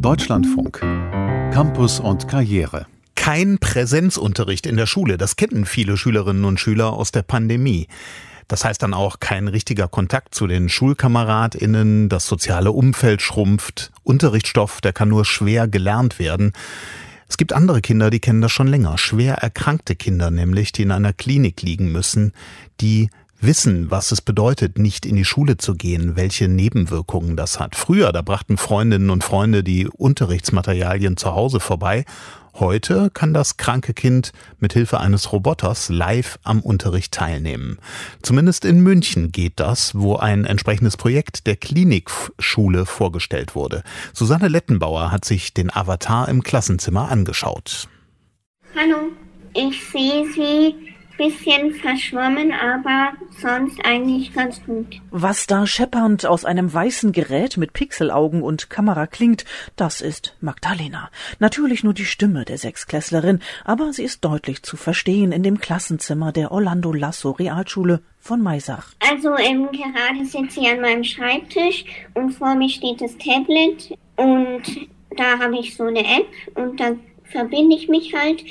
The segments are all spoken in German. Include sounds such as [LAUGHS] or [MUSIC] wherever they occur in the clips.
Deutschlandfunk. Campus und Karriere. Kein Präsenzunterricht in der Schule, das kennen viele Schülerinnen und Schüler aus der Pandemie. Das heißt dann auch kein richtiger Kontakt zu den Schulkameradinnen, das soziale Umfeld schrumpft, Unterrichtsstoff, der kann nur schwer gelernt werden. Es gibt andere Kinder, die kennen das schon länger, schwer erkrankte Kinder nämlich, die in einer Klinik liegen müssen, die wissen, was es bedeutet, nicht in die Schule zu gehen, welche Nebenwirkungen das hat. Früher, da brachten Freundinnen und Freunde die Unterrichtsmaterialien zu Hause vorbei. Heute kann das kranke Kind mit Hilfe eines Roboters live am Unterricht teilnehmen. Zumindest in München geht das, wo ein entsprechendes Projekt der Klinikschule vorgestellt wurde. Susanne Lettenbauer hat sich den Avatar im Klassenzimmer angeschaut. Hallo, ich sehe Sie bisschen verschwommen, aber sonst eigentlich ganz gut. Was da scheppernd aus einem weißen Gerät mit Pixelaugen und Kamera klingt, das ist Magdalena. Natürlich nur die Stimme der Sechsklässlerin, aber sie ist deutlich zu verstehen in dem Klassenzimmer der Orlando Lasso Realschule von Maisach. Also ähm, gerade sitze ich an meinem Schreibtisch und vor mir steht das Tablet und da habe ich so eine App und da verbinde ich mich halt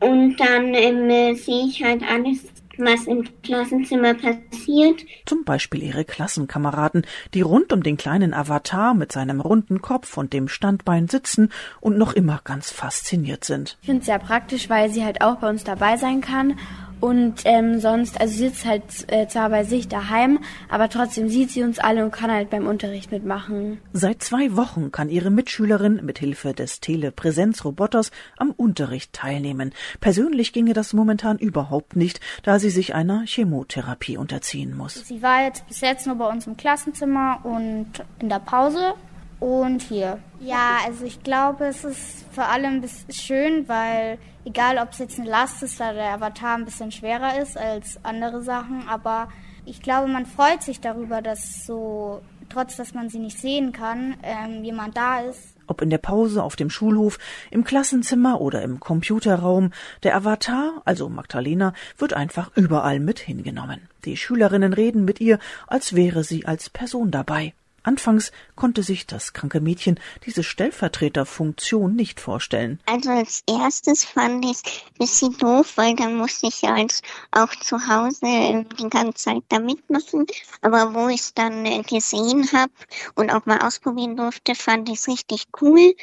und dann ähm, äh, sehe ich halt alles, was im Klassenzimmer passiert. Zum Beispiel ihre Klassenkameraden, die rund um den kleinen Avatar mit seinem runden Kopf und dem Standbein sitzen und noch immer ganz fasziniert sind. Ich finde es sehr praktisch, weil sie halt auch bei uns dabei sein kann und ähm, sonst, also sie sitzt halt äh, zwar bei sich daheim, aber trotzdem sieht sie uns alle und kann halt beim Unterricht mitmachen. Seit zwei Wochen kann ihre Mitschülerin mit Hilfe des Telepräsenzroboters am Unterricht teilnehmen. Persönlich ginge das momentan überhaupt nicht, da sie sich einer Chemotherapie unterziehen muss. Sie war jetzt bis jetzt nur bei uns im Klassenzimmer und in der Pause und hier. Ja, also ich glaube, es ist vor allem schön, weil egal ob es jetzt eine Last ist, da der Avatar ein bisschen schwerer ist als andere Sachen, aber ich glaube, man freut sich darüber, dass so, trotz dass man sie nicht sehen kann, ähm, jemand da ist. Ob in der Pause, auf dem Schulhof, im Klassenzimmer oder im Computerraum, der Avatar, also Magdalena, wird einfach überall mit hingenommen. Die Schülerinnen reden mit ihr, als wäre sie als Person dabei. Anfangs konnte sich das kranke Mädchen diese Stellvertreterfunktion nicht vorstellen. Also als erstes fand ich es ein bisschen doof, weil dann musste ich ja als auch zu Hause ähm, die ganze Zeit da mitmachen. Aber wo ich es dann äh, gesehen habe und auch mal ausprobieren durfte, fand ich es richtig cool.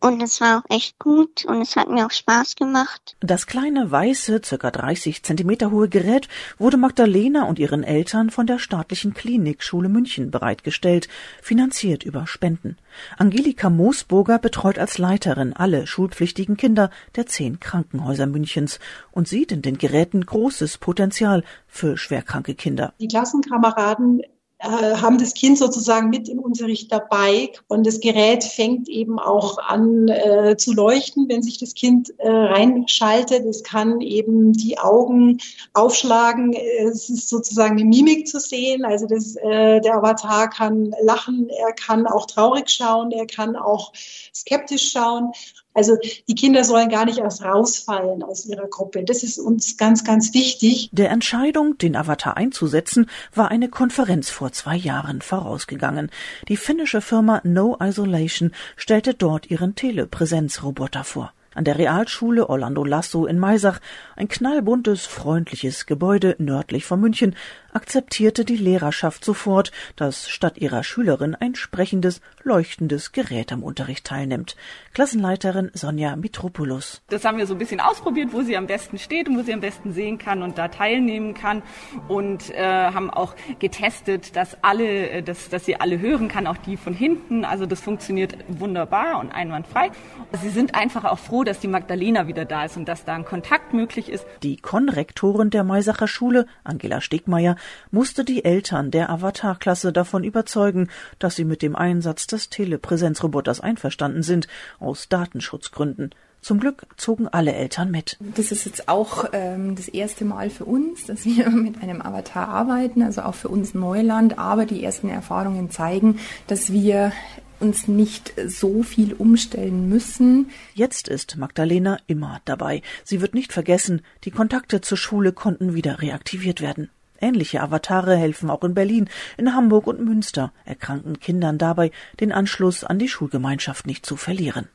Und es war auch echt gut und es hat mir auch Spaß gemacht. Das kleine weiße, circa 30 Zentimeter hohe Gerät wurde Magdalena und ihren Eltern von der staatlichen Klinikschule München bereitgestellt finanziert über Spenden. Angelika Moosburger betreut als Leiterin alle schulpflichtigen Kinder der zehn Krankenhäuser Münchens und sieht in den Geräten großes Potenzial für schwerkranke Kinder. Die Klassenkameraden haben das Kind sozusagen mit im Unterricht dabei und das Gerät fängt eben auch an äh, zu leuchten, wenn sich das Kind äh, reinschaltet. Es kann eben die Augen aufschlagen. Es ist sozusagen eine Mimik zu sehen. Also das, äh, der Avatar kann lachen, er kann auch traurig schauen, er kann auch skeptisch schauen. Also die Kinder sollen gar nicht erst rausfallen aus ihrer Gruppe. Das ist uns ganz, ganz wichtig. Der Entscheidung, den Avatar einzusetzen, war eine Konferenz vor zwei Jahren vorausgegangen. Die finnische Firma No Isolation stellte dort ihren Telepräsenzroboter vor an der Realschule Orlando Lasso in Maisach, ein knallbuntes, freundliches Gebäude nördlich von München, akzeptierte die Lehrerschaft sofort, dass statt ihrer Schülerin ein sprechendes, leuchtendes Gerät am Unterricht teilnimmt. Klassenleiterin Sonja Mitropoulos. Das haben wir so ein bisschen ausprobiert, wo sie am besten steht und wo sie am besten sehen kann und da teilnehmen kann und äh, haben auch getestet, dass alle, äh, dass, dass sie alle hören kann, auch die von hinten. Also das funktioniert wunderbar und einwandfrei. Sie sind einfach auch froh, dass die Magdalena wieder da ist und dass da ein Kontakt möglich ist. Die Konrektorin der Maisacher Schule, Angela Stegmeier, musste die Eltern der Avatar-Klasse davon überzeugen, dass sie mit dem Einsatz des Telepräsenzroboters einverstanden sind, aus Datenschutzgründen. Zum Glück zogen alle Eltern mit. Das ist jetzt auch ähm, das erste Mal für uns, dass wir [LAUGHS] mit einem Avatar arbeiten, also auch für uns Neuland. Aber die ersten Erfahrungen zeigen, dass wir uns nicht so viel umstellen müssen. Jetzt ist Magdalena immer dabei. Sie wird nicht vergessen, die Kontakte zur Schule konnten wieder reaktiviert werden. Ähnliche Avatare helfen auch in Berlin, in Hamburg und Münster erkrankten Kindern dabei, den Anschluss an die Schulgemeinschaft nicht zu verlieren.